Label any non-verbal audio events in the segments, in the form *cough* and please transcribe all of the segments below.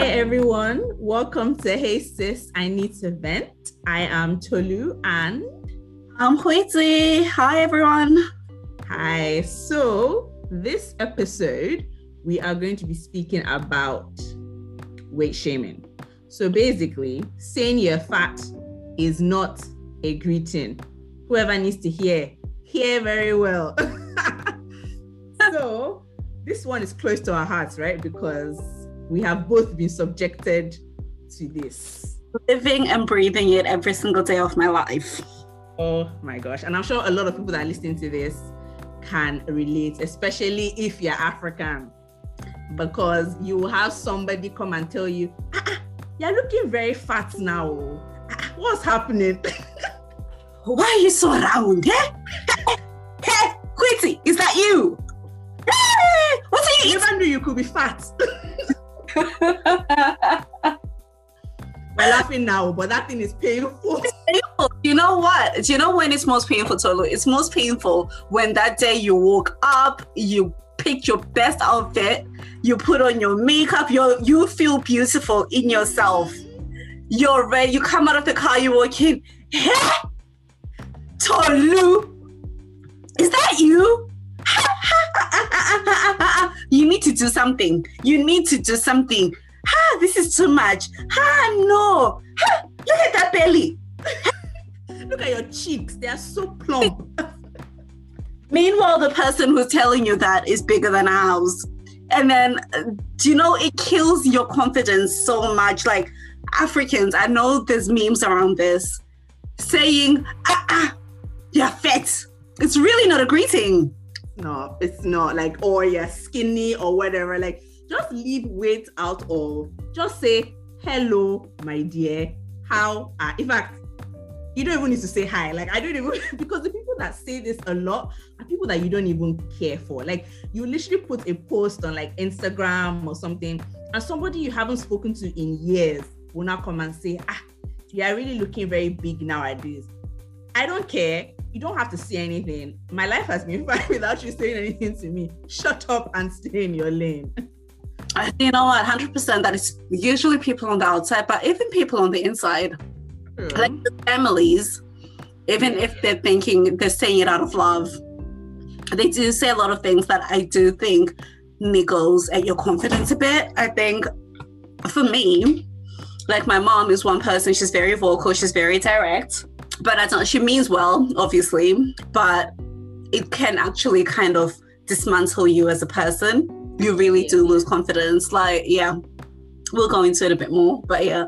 Hi everyone, welcome to Hey Sis, I Need to Vent. I am Tolu and I'm Huizi. Hi everyone. Hi. So this episode we are going to be speaking about weight shaming. So basically, saying you're fat is not a greeting. Whoever needs to hear, hear very well. *laughs* so this one is close to our hearts, right? Because we have both been subjected to this. Living and breathing it every single day of my life. Oh my gosh. And I'm sure a lot of people that are listening to this can relate, especially if you're African, because you will have somebody come and tell you, ah, ah, you're looking very fat now. Ah, ah what's happening? *laughs* Why are you so round? Eh? *laughs* Hey, Quitty, is that you? Hey, what are you? You never knew you could be fat. *laughs* We're laughing now, but that thing is painful. painful. You know what? Do you know when it's most painful, Tolu? It's most painful when that day you woke up, you picked your best outfit, you put on your makeup, you you feel beautiful in yourself. You're ready. You come out of the car, you walk in. Tolu, is that you? *laughs* you need to do something. You need to do something. Ah, this is too much. Ah, no. Ah, look at that belly. *laughs* look at your cheeks. They are so plump. *laughs* Meanwhile, the person who's telling you that is bigger than ours. And then, do you know, it kills your confidence so much. Like Africans, I know there's memes around this saying, ah, ah, you're fat. It's really not a greeting no, it's not like, or you're skinny or whatever. Like, just leave weight out of, just say, hello, my dear. How are, in fact, you don't even need to say hi. Like, I don't even, *laughs* because the people that say this a lot are people that you don't even care for. Like, you literally put a post on like Instagram or something, and somebody you haven't spoken to in years will now come and say, ah, you are really looking very big nowadays. I don't care you don't have to say anything. My life has been *laughs* fine without you saying anything to me. Shut up and stay in your lane. I, you know what, 100% that is usually people on the outside, but even people on the inside, mm. like the families, even if they're thinking they're saying it out of love, they do say a lot of things that I do think niggles at your confidence a bit. I think for me, like my mom is one person, she's very vocal, she's very direct but I don't, she means well, obviously, but it can actually kind of dismantle you as a person. You really do lose confidence. Like, yeah, we'll go into it a bit more, but yeah.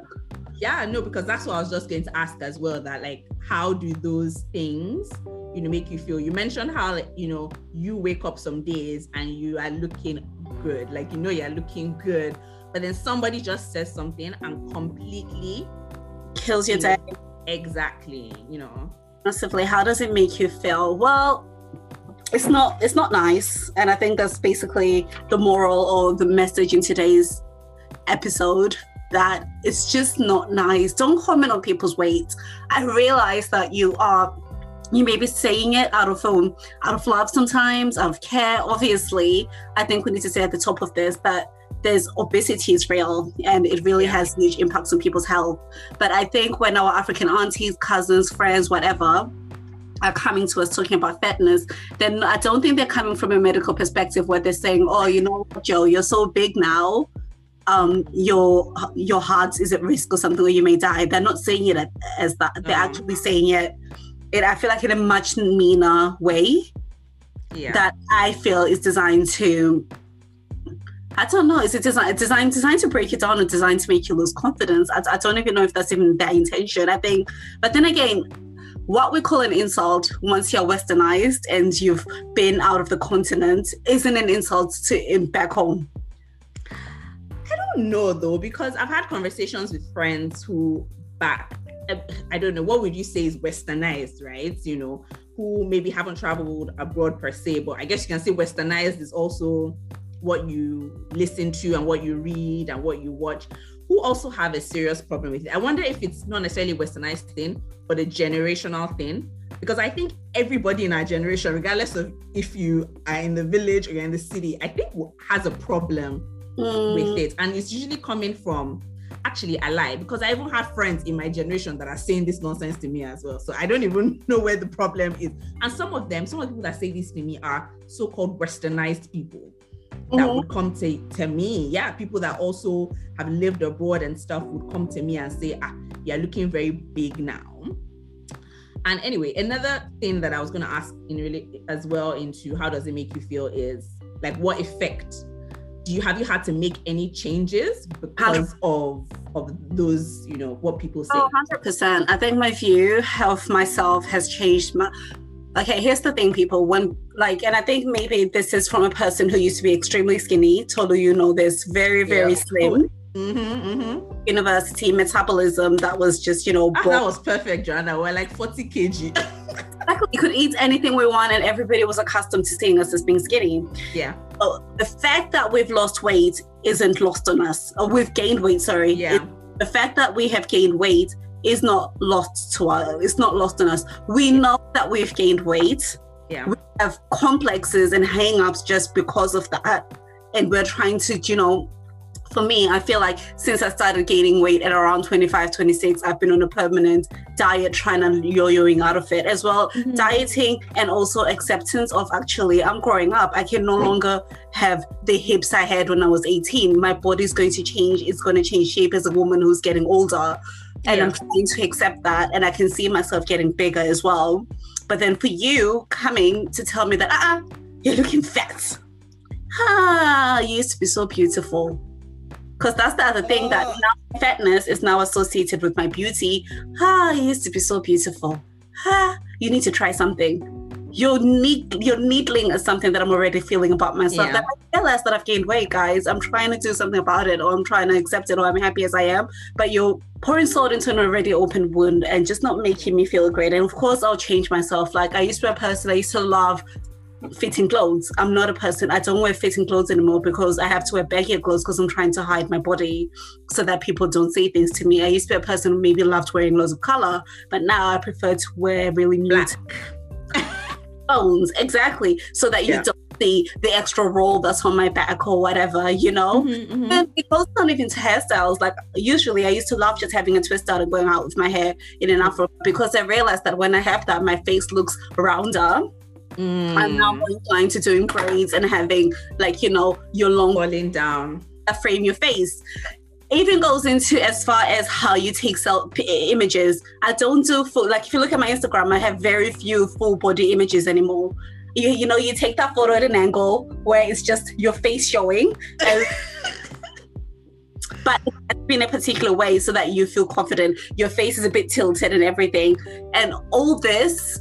Yeah, no, because that's what I was just going to ask as well. That like, how do those things, you know, make you feel? You mentioned how like, you know, you wake up some days and you are looking good, like you know you're looking good, but then somebody just says something and completely kills your day. Exactly, you know. Massively. How does it make you feel? Well, it's not it's not nice. And I think that's basically the moral or the message in today's episode that it's just not nice. Don't comment on people's weight. I realize that you are you may be saying it out of um, out of love sometimes, out of care. Obviously, I think we need to say at the top of this that there's obesity is real and it really has huge impacts on people's health. But I think when our African aunties, cousins, friends, whatever, are coming to us talking about fatness, then I don't think they're coming from a medical perspective where they're saying, "Oh, you know, Joe, you're so big now, um, your your heart is at risk or something, or you may die." They're not saying it as that. They're mm. actually saying it. It I feel like in a much meaner way. Yeah. That I feel is designed to I don't know. Is it design, designed designed to break it down or designed to make you lose confidence? I, I don't even know if that's even their intention. I think, but then again, what we call an insult once you're westernized and you've been out of the continent isn't an insult to in back home. I don't know though, because I've had conversations with friends who back I don't know, what would you say is westernized, right? You know, who maybe haven't traveled abroad per se, but I guess you can say westernized is also what you listen to and what you read and what you watch who also have a serious problem with it. I wonder if it's not necessarily westernized thing, but a generational thing. Because I think everybody in our generation, regardless of if you are in the village or you're in the city, I think has a problem mm. with it. And it's usually coming from actually I lie because I even have friends in my generation that are saying this nonsense to me as well. So I don't even *laughs* know where the problem is. And some of them, some of the people that say this to me are so-called westernized people that mm-hmm. would come to, to me. Yeah, people that also have lived abroad and stuff would come to me and say, ah, you're looking very big now. And anyway, another thing that I was going to ask in really as well into how does it make you feel is like what effect do you have you had to make any changes because of of those you know what people say oh 100% i think my view of myself has changed my, okay here's the thing people. When like and i think maybe this is from a person who used to be extremely skinny. Tolu you know this. Very very yeah. slim. mm-hmm, mm-hmm. university metabolism that was just you know ah, that was perfect joanna. We're like 40 kg. *laughs* We could eat anything we want and everybody was accustomed to seeing us as being skinny. Yeah. But the fact that we've lost weight isn't lost on us. Or we've gained weight sorry. Yeah. It, the fact that we have gained weight is not lost to us. It's not lost on us. We know that we've gained weight yeah we have complexes and hang-ups just because of that and we're trying to you know for me, I feel like since I started gaining weight at around 25, 26, I've been on a permanent diet trying to yo-yoing out of it as well. Mm-hmm. Dieting and also acceptance of actually I'm growing up. I can no longer have the hips I had when I was 18. My body's going to change. It's going to change shape as a woman who's getting older. And yeah. I'm trying to accept that. And I can see myself getting bigger as well. But then for you coming to tell me that, ah, uh-uh, you're looking fat. Ah, you used to be so beautiful because that's the other thing that oh. now fatness is now associated with my beauty. Ah, you used to be so beautiful. Ah, you need to try something. Your need your needling is something that I'm already feeling about myself. Yeah. That I realize that I've gained weight, guys. I'm trying to do something about it, or I'm trying to accept it, or I'm happy as I am. But you're pouring salt into an already open wound and just not making me feel great. And of course, I'll change myself. Like I used to be a person I used to love fitting clothes. I'm not a person, I don't wear fitting clothes anymore because I have to wear baggy clothes because I'm trying to hide my body so that people don't say things to me. I used to be a person who maybe loved wearing loads of color, but now I prefer to wear really black bones. Exactly. So that you yeah. don't see the extra roll that's on my back or whatever, you know? Mm-hmm, mm-hmm. And it goes not even to hairstyles. Like usually I used to love just having a twist out and going out with my hair in an afro because I realized that when I have that, my face looks rounder Mm. I'm now inclined to doing braids and having like you know your long falling down frame your face even goes into as far as how you take self images. I don't do full like if you look at my Instagram, I have very few full body images anymore. You, you know, you take that photo at an angle where it's just your face showing. And, *laughs* but in a particular way so that you feel confident. Your face is a bit tilted and everything. And all this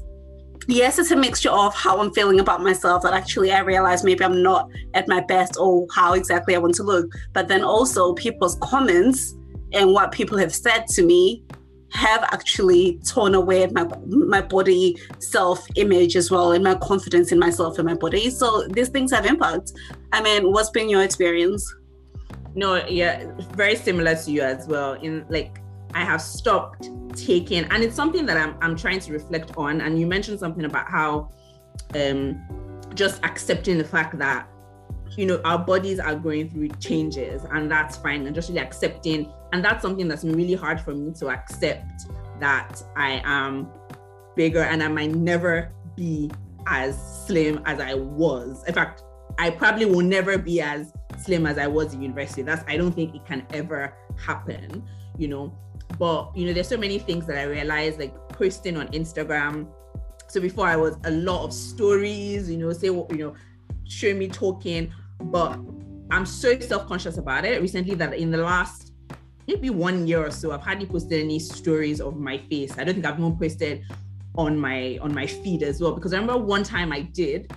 yes, it's a mixture of how I'm feeling about myself that actually I realize maybe I'm not at my best or how exactly I want to look. But then also people's comments and what people have said to me have actually torn away my my body self image as well and my confidence in myself and my body. So these things have impact. I mean, what's been your experience? No, yeah, very similar to you as well. In like I have stopped taking, and it's something that I'm, I'm trying to reflect on. And you mentioned something about how um, just accepting the fact that, you know, our bodies are going through changes and that's fine. And just really accepting. And that's something that's been really hard for me to accept that I am bigger and I might never be as slim as I was. In fact, I probably will never be as slim as I was in university. That's I don't think it can ever happen, you know. But you know, there's so many things that I realized, like posting on Instagram. So before I was a lot of stories, you know, say what you know, show me talking, but I'm so self-conscious about it recently that in the last maybe one year or so, I've hardly posted any stories of my face. I don't think I've even posted on my on my feed as well because I remember one time I did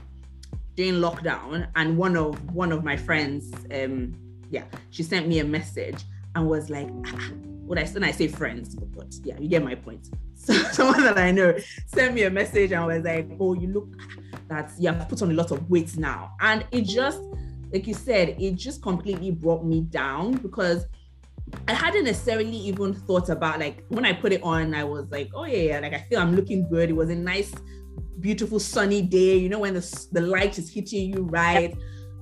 during lockdown and one of one of my friends um yeah she sent me a message and was like ah, when I when I say friends, but yeah, you get my point. *laughs* So someone that I know sent me a message and was like, "Oh, you look that you have put on a lot of weight now," and it just, like you said, it just completely brought me down because I hadn't necessarily even thought about like when I put it on, I was like, "Oh yeah, yeah like I feel I'm looking good." It was a nice, beautiful sunny day, you know, when the the light is hitting you right,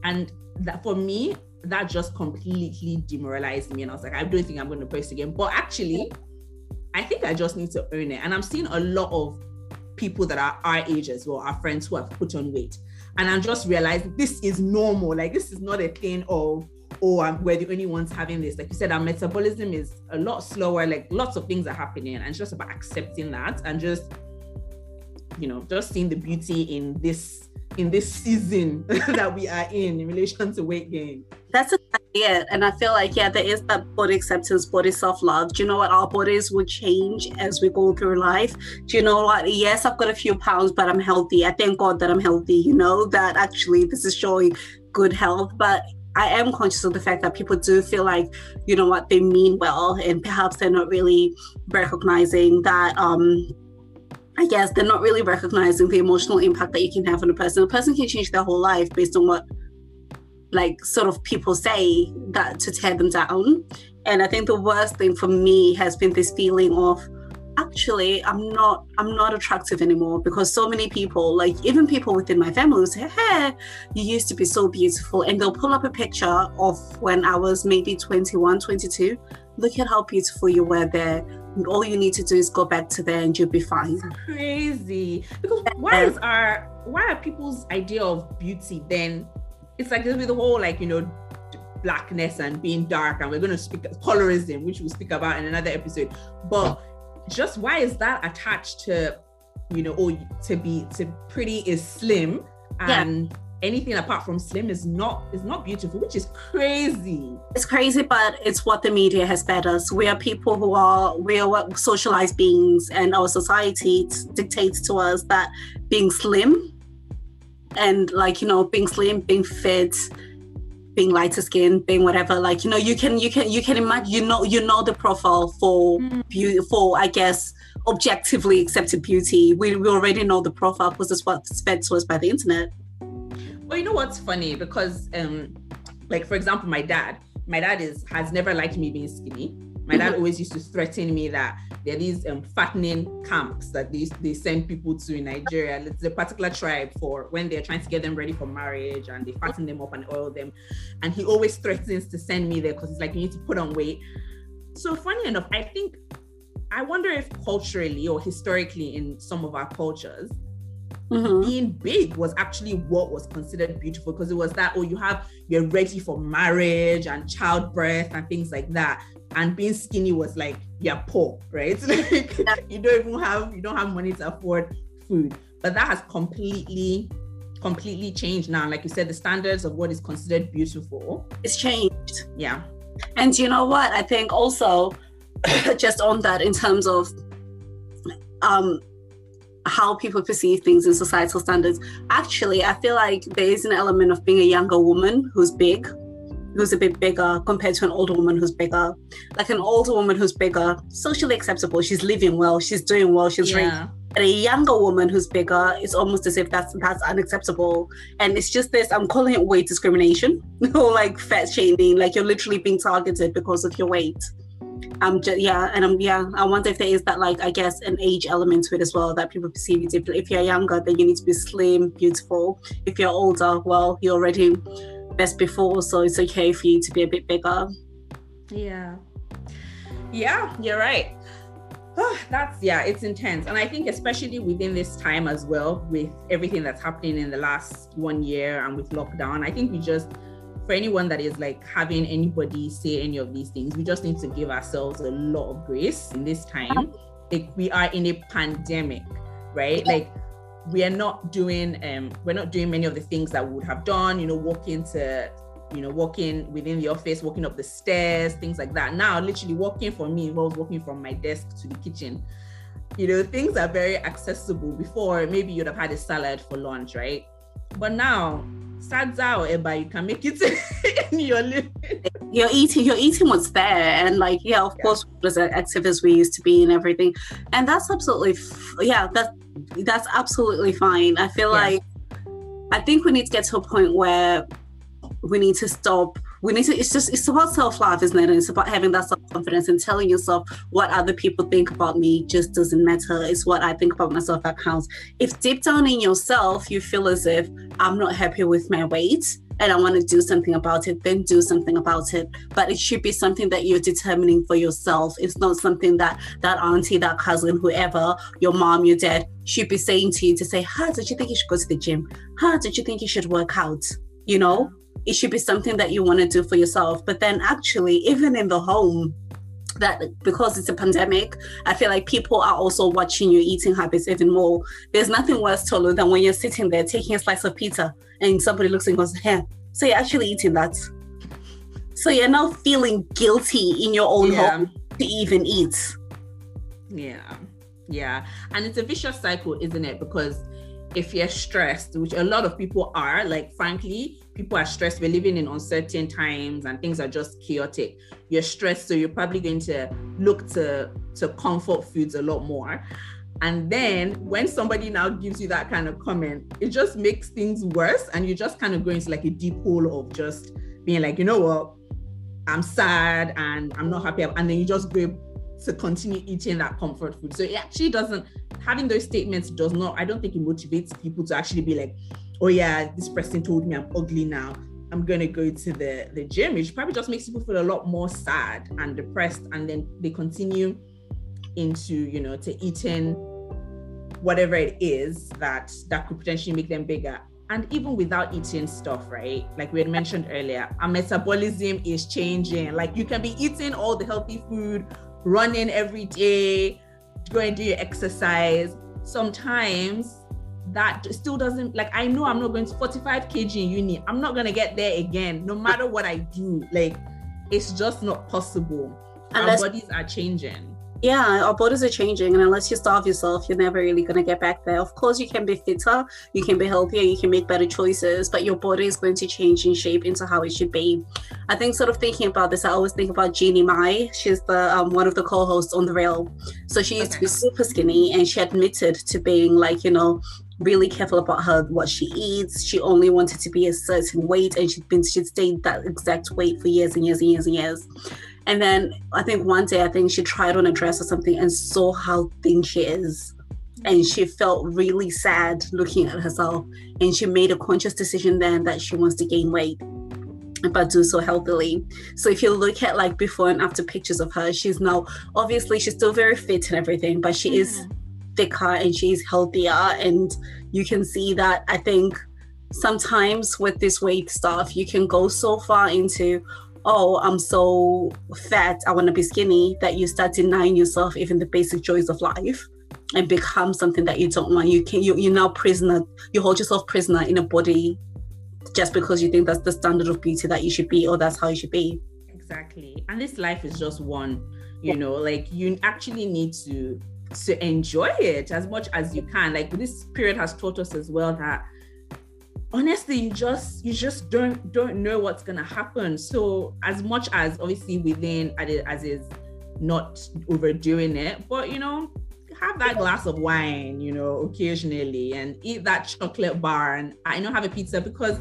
and that for me that just completely demoralized me. And I was like, I don't think I'm going to post again. But actually, I think I just need to own it. And I'm seeing a lot of people that are our age as well, our friends who have put on weight. And I'm just realizing this is normal. Like, this is not a thing of, oh, I'm, we're the only ones having this. Like you said, our metabolism is a lot slower. Like, lots of things are happening. And it's just about accepting that and just, you know, just seeing the beauty in this in this season *laughs* that we are in in relation to weight gain. That's it. And I feel like, yeah, there is that body acceptance, body self love. Do you know what? Our bodies will change as we go through life. Do you know what? Yes, I've got a few pounds, but I'm healthy. I thank God that I'm healthy, you know, that actually this is showing good health. But I am conscious of the fact that people do feel like, you know what, they mean well, and perhaps they're not really recognizing that um I guess they're not really recognizing the emotional impact that you can have on a person. A person can change their whole life based on what like sort of people say that to tear them down. And I think the worst thing for me has been this feeling of actually I'm not I'm not attractive anymore because so many people, like even people within my family will say, Hey, you used to be so beautiful. And they'll pull up a picture of when I was maybe 21, 22. Look at how beautiful you were there all you need to do is go back to there and you'll be fine. crazy. Because why is our why are people's idea of beauty then? It's like there's the whole like you know blackness and being dark, and we're going to speak colorism, which we'll speak about in another episode. But just why is that attached to you know, or to be to pretty is slim and yeah anything apart from slim is not is not beautiful which is crazy. It's crazy but it's what the media has fed us. We are people who are we are socialized beings and our society dictates to us that being slim and like you know being slim being fit being lighter skin being whatever like you know you can you can you can imagine you know you know the profile for mm. beauty for i guess objectively accepted beauty. We, we already know the profile because it's what's fed to us by the internet well, you know what's funny? Because um, like for example, my dad, my dad is has never liked me being skinny. My dad mm-hmm. always used to threaten me that there are these um, fattening camps that they, they send people to in Nigeria. It's a particular tribe for when they're trying to get them ready for marriage and they fatten them up and oil them. And he always threatens to send me there because it's like you need to put on weight. So funny enough, I think I wonder if culturally or historically in some of our cultures, mm-hmm. being big was actually what was considered beautiful because it was that oh you have you're ready for marriage and childbirth and things like that. And being skinny was like you're poor right? *laughs* Like you don't even have you don't have money to afford food. But that has completely completely changed now. Like you said the standards of what is considered beautiful. It's changed. Yeah. And you know what? I think also *coughs* just on that in terms of um how people perceive things in societal standards. Actually, I feel like there is an element of being a younger woman who's big, who's a bit bigger compared to an older woman who's bigger. Like an older woman who's bigger, socially acceptable. She's living well, she's doing well, she's yeah. And a younger woman who's bigger, it's almost as if that's that's unacceptable. And it's just this, I'm calling it weight discrimination *laughs* or like fat shaming. Like you're literally being targeted because of your weight um just, yeah and um yeah i wonder if there is that like i guess an age element to it as well that people perceive you differently. If you're younger then you need to be slim beautiful. If you're older well you're already best before so it's okay for you to be a bit bigger. Yeah. Yeah you're right. Oh, *sighs* that's yeah it's intense. And i think especially within this time as well with everything that's happening in the last one year and with lockdown i think we just for anyone that is like having anybody say any of these things, we just need to give ourselves a lot of grace in this time. Like we are in a pandemic, right? Like we are not doing um we're not doing many of the things that we would have done, you know, walking to you know, walking within the office, walking up the stairs, things like that. Now, literally walking for me involves walking from my desk to the kitchen. You know, things are very accessible. Before, maybe you'd have had a salad for lunch, right? But now sadza or eba, eh, you can make it *laughs* in your living. You're eating, you're eating what's there, and like, yeah, of yeah. course, as active as we used to be and everything, and that's absolutely, yeah, that that's absolutely fine. I feel yeah. like, I think we need to get to a point where we need to stop. We need to. It's just. It's about self love, isn't it? And it's about having that self confidence and telling yourself what other people think about me just doesn't matter. It's what I think about myself that counts. If deep down in yourself you feel as if I'm not happy with my weight and I want to do something about it, then do something about it. But it should be something that you're determining for yourself. It's not something that that auntie, that cousin, whoever, your mom, your dad should be saying to you to say, How did you think you should go to the gym? How did you think you should work out? You know, it should be something that you want to do for yourself. But then actually, even in the home, that because it's a pandemic, I feel like people are also watching your eating habits even more. There's nothing worse, Tolu, than when you're sitting there taking a slice of pizza and somebody looks and goes, Hey, so you're actually eating that. So you're now feeling guilty in your own yeah. home to even eat. Yeah. Yeah. And it's a vicious cycle, isn't it? Because if you're stressed, which a lot of people are, like frankly, people are stressed. We're living in uncertain times and things are just chaotic. You're stressed, so you're probably going to look to to comfort foods a lot more. And then when somebody now gives you that kind of comment, it just makes things worse. And you just kind of go into like a deep hole of just being like, you know what, I'm sad and I'm not happy. And then you just go to continue eating that comfort food. So it actually doesn't, having those statements does not, I don't think it motivates people to actually be like, oh yeah, this person told me I'm ugly now. I'm gonna go to the, the gym, which probably just makes people feel a lot more sad and depressed. And then they continue into, you know, to eating whatever it is that that could potentially make them bigger. And even without eating stuff, right? Like we had mentioned earlier, our metabolism is changing. Like you can be eating all the healthy food, running every day, going and do your exercise. Sometimes that still doesn't like I know I'm not going to 45 kg in uni. I'm not gonna get there again, no matter what I do. Like it's just not possible. Unless, Our bodies are changing yeah, our bodies are changing, and unless you starve yourself, you're never really going to get back there. Of course, you can be fitter, you can be healthier, you can make better choices, but your body is going to change in shape into how it should be. I think, sort of thinking about this, I always think about Jeannie Mai. She's the um, one of the co-hosts on the Real. So she used okay. to be super skinny, and she admitted to being like, you know, really careful about her what she eats. She only wanted to be a certain weight, and she'd been she'd stayed that exact weight for years and years and years and years. And then I think one day I think she tried on a dress or something and saw how thin she is. And she felt really sad looking at herself. And she made a conscious decision then that she wants to gain weight but do so healthily. So if you look at like before and after pictures of her, she's now obviously she's still very fit and everything, but she is mm-hmm. Thicker and she's healthier. And you can see that I think sometimes with this weight stuff, you can go so far into, oh, I'm so fat, I want to be skinny, that you start denying yourself even the basic joys of life and become something that you don't want. You can you you're now prisoner, you hold yourself prisoner in a body just because you think that's the standard of beauty that you should be or that's how you should be. Exactly. And this life is just one, you know, like you actually need to to enjoy it as much as you can. Like this period has taught us as well that honestly you just you just don't don't know what's gonna happen. So as much as obviously within as is not overdoing it but you know have that glass of wine you know occasionally and eat that chocolate bar. And i know have a pizza because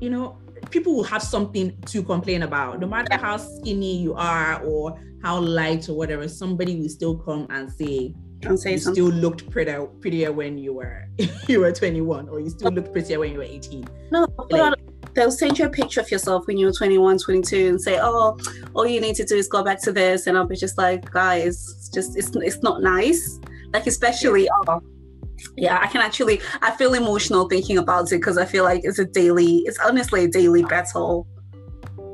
you know people will have something to complain about. No matter how skinny you are or how light or whatever somebody will still come and say and say you something. still looked prettier prettier when you were *laughs* you were 21 or you still looked prettier when you were 18 no like, they'll send you a picture of yourself when you were 21 22 and say oh all you need to do is go back to this and i'll be just like guys it's just it's, it's not nice. Like especially oh yeah i can actually i feel emotional thinking about it because i feel like it's a daily it's honestly a daily battle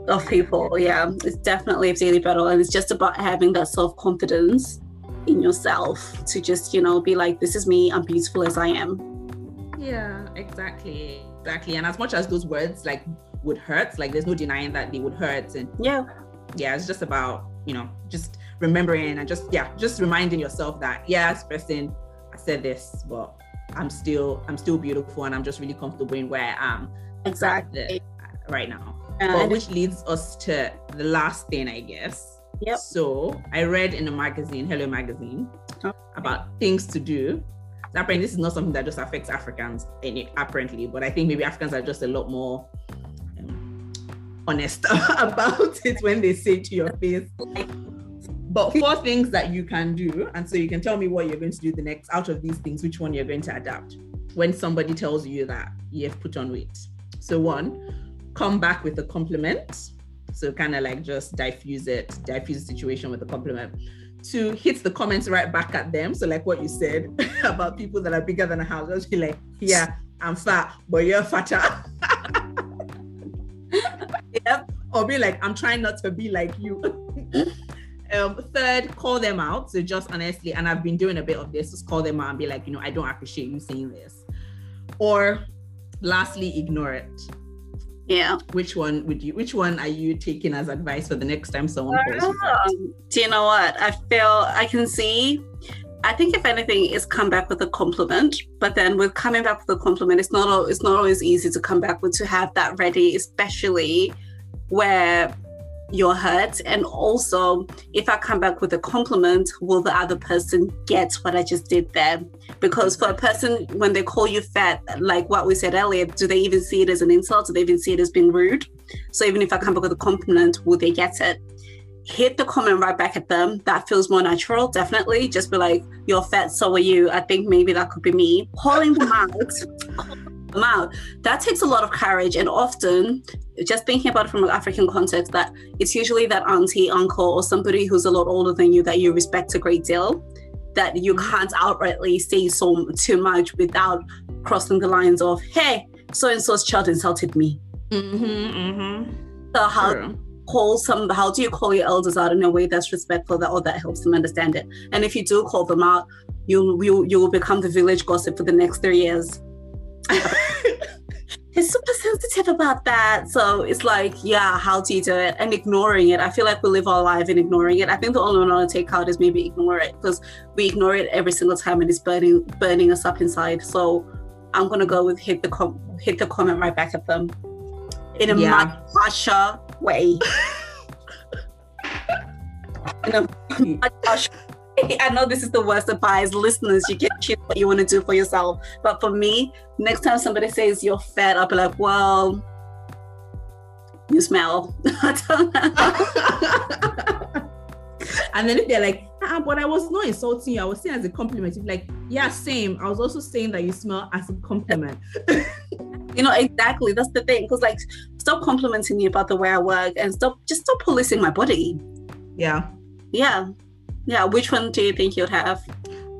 of people yeah it's definitely a daily battle and it's just about having that self-confidence in yourself to just, you know, be like, this is me, I'm beautiful as I am. Yeah, exactly. Exactly. And as much as those words like would hurt, like there's no denying that they would hurt. And yeah. Yeah, it's just about, you know, just remembering and just yeah, just reminding yourself that, yeah, this person, I said this, but I'm still I'm still beautiful and I'm just really comfortable in where I am. Exactly. Right now. But which leads us to the last thing, I guess Yep. So I read in a magazine, Hello Magazine, okay. about things to do. apparently, this is not something that just affects Africans, apparently, but I think maybe Africans are just a lot more um, honest *laughs* about it when they say to your face. But four things that you can do, and so you can tell me what you're going to do the next out of these things, which one you're going to adapt when somebody tells you that you've put on weight. So one, come back with a compliment. So kind of like just diffuse it, diffuse the situation with a compliment. To hit the comments right back at them. So like what you said *laughs* about people that are bigger than a house, just be like, yeah, I'm fat, but you're fatter. *laughs* yep. Or be like, I'm trying not to be like you. *laughs* um, third, call them out. So just honestly, and I've been doing a bit of this, just call them out and be like, you know, I don't appreciate you saying this. Or lastly, ignore it. Yeah. Which one would you? Which one are you taking as advice for the next time someone calls you? Um, do you know what? I feel I can see. I think if anything, is come back with a compliment. But then with coming back with a compliment, it's not it's not always easy to come back with to have that ready, especially where you're hurt. And also, if I come back with a compliment, will the other person get what I just did there? Because for a person, when they call you fat, like what we said earlier, do they even see it as an insult? Do they even see it as being rude? So even if I come back with a compliment, will they get it? Hit the comment right back at them. That feels more natural, definitely. Just be like, you're fat, so are you. I think maybe that could be me. Calling them out them out. That takes a lot of courage, and often, just thinking about it from an African context, that it's usually that auntie, uncle, or somebody who's a lot older than you that you respect a great deal, that you mm-hmm. can't outrightly say so too much without crossing the lines of, "Hey, so and so's child insulted me." Mm-hmm, mm-hmm. So how? True call some how do you call your elders out in a way that's respectful that or that helps them understand it and if you do call them out you'll you, you will become the village gossip for the next three years *laughs* He's super sensitive about that. So it's like, yeah, how do you do it? And ignoring it. I feel like we live our life in ignoring it. I think the only one I want to take out is maybe ignore it because we ignore it every single time and it's burning burning us up inside. So I'm gonna go with hit the com- hit the comment right back at them in a yeah. much harsher way. *laughs* in a much harsher *laughs* I know this is the worst advice. Listeners, you can choose what you want to do for yourself. But for me, next time somebody says you're fat, I'll be like, well, you smell. *laughs* *laughs* and then if they're like, ah, but I was not insulting you, I was saying as a compliment. If like, yeah, same. I was also saying that you smell as a compliment. you know, exactly. That's the thing. Because like, stop complimenting me about the way I work and stop just stop policing my body. Yeah. Yeah. Yeah, which one do you think you'd have?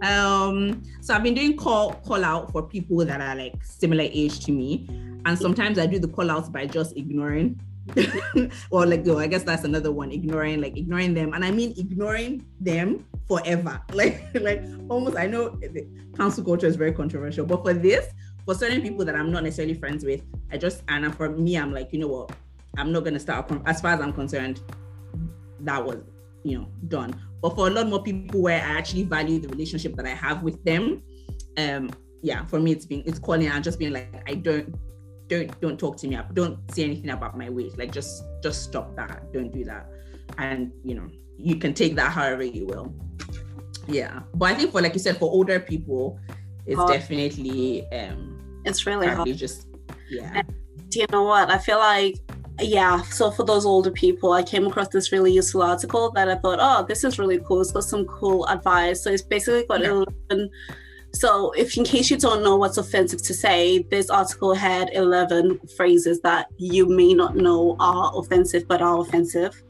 Um, so I've been doing call call out for people that are like similar age to me, and sometimes I do the call outs by just ignoring. *laughs* or like I guess that's another one, ignoring, like ignoring them. And I mean ignoring them forever. *laughs* Like like almost I know the cancel culture is very controversial, but for this, for certain people that I'm not necessarily friends with, I just and for me, I'm like, you know what, I'm not gonna start as far as I'm concerned, that was you know done but for a lot more people where I actually value the relationship that I have with them, um, yeah, for me it's been it's calling and just being like, I don't don't don't talk to me up, don't say anything about my weight. Like just just stop that. Don't do that. And you know, you can take that however you will. Yeah. But I think for like you said, for older people, it's hard. definitely um it's really hard. Just yeah. And do you know what? I feel like yeah, so for those older people, I came across this really useful article that I thought, oh, this is really cool. It's got some cool advice. So it's basically got yeah. 11. So, if in case you don't know what's offensive to say, this article had 11 phrases that you may not know are offensive, but are offensive.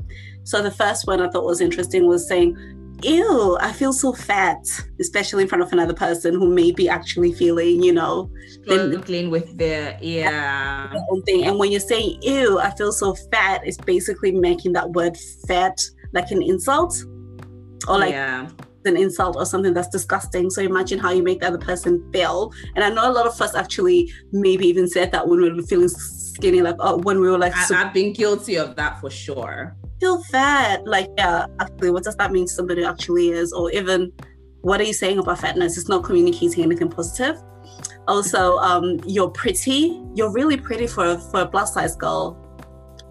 So, the first one I thought was interesting was saying, ew, I feel so fat, especially in front of another person who may be actually feeling, you know, struggling with their yeah own thing. And when you're saying ew, I feel so fat, it's basically making that word fat like an insult or like yeah. An insult or something that's disgusting. So imagine how you make the other person feel. And I know a lot of us actually maybe even said that when we were feeling skinny, like oh, when we were like. I, have been guilty of that for sure feel fat. Like, yeah, actually, what does that mean somebody actually is? Or even, what are you saying about fatness? It's not communicating anything positive. Also, um, you're pretty. You're really pretty for, for a plus size girl.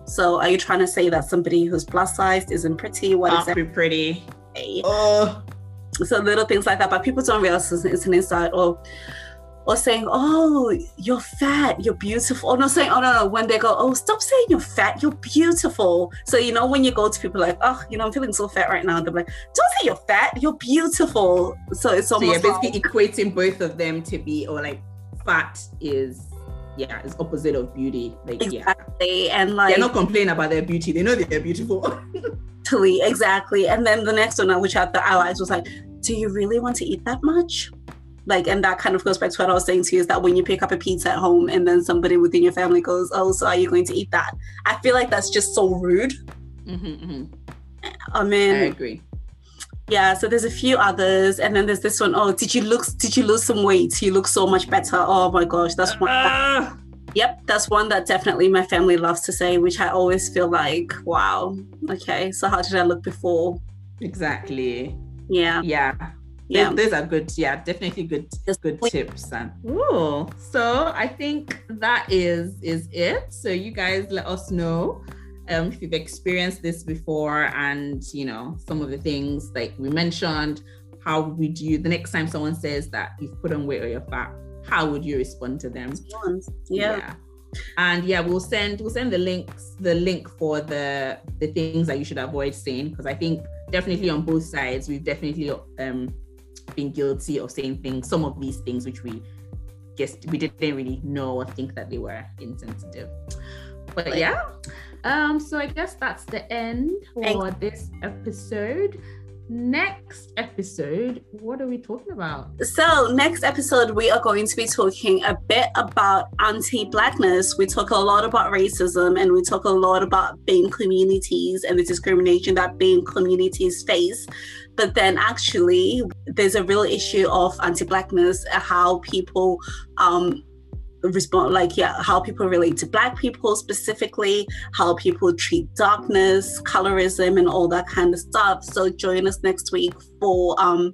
So, are you trying to say that somebody who's plus sized isn't pretty? What is that? pretty. Oh. So little things like that, but people don't realize it's an inside. Or or saying, "Oh, you're fat, you're beautiful," or not saying, "Oh no, no," when they go, "Oh, stop saying you're fat, you're beautiful." So you know when you go to people like, "Oh, you know, I'm feeling so fat right now," they're like, "Don't say you're fat, you're beautiful." So it's almost so you're basically like, equating both of them to be, or like, fat is yeah, it's opposite of beauty. Like exactly, yeah. and like they're not complaining about their beauty; they know they're beautiful. *laughs* totally, exactly. And then the next one, which had the allies, was like, "Do you really want to eat that much?" like and that kind of goes back to what i was saying to you is that when you pick up a pizza at home and then somebody within your family goes oh so are you going to eat that? I feel like that's just so rude. Mm-hmm, mm-hmm. i mean i agree. yeah so there's a few others and then there's this one oh did you look did you lose some weight? You look so much better. Oh my gosh that's one uh, yep that's one that definitely my family loves to say which i always feel like wow okay so how did i look before? Exactly yeah. Yeah. Yeah. those are good yeah definitely good good tips and Ooh. so i think that is is it. So you guys let us know um, if you've experienced this before and you know some of the things like we mentioned how would you the next time someone says that you've put on weight or you're fat how would you respond to them? Yeah. yeah. And yeah we'll send we'll send the links the link for the the things that you should avoid saying because i think definitely on both sides we've definitely um been guilty of saying things, some of these things which we just we didn't really know or think that they were insensitive. But yeah. Um, so I guess that's the end for this episode next episode, what are we talking about? So, next episode, we are going to be talking a bit about anti Blackness. We talk a lot about racism and we talk a lot about BAME communities and the discrimination that BAME communities face. But then, actually, there's a real issue of anti Blackness, how people um, respond like yeah how people relate to black people specifically how people treat darkness colorism and all that kind of stuff. So join us next week for um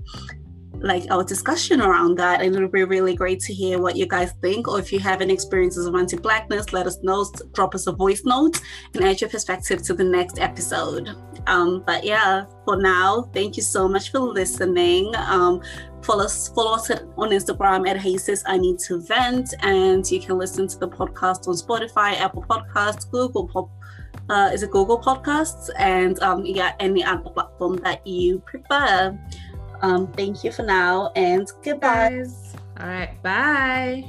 like our discussion around that and it'll be really great to hear what you guys think or if you have any experiences of anti-blackness let us know. Drop us a voice note and add your perspective to the next episode. Um, but yeah for now thank you so much for listening. Um, follow us follow us on instagram at hey i need to vent and you can listen to the podcast on spotify apple podcasts google pop uh, is it google podcasts? And um, yeah any other platform that you prefer um, thank you for now and goodbye. All right. Bye.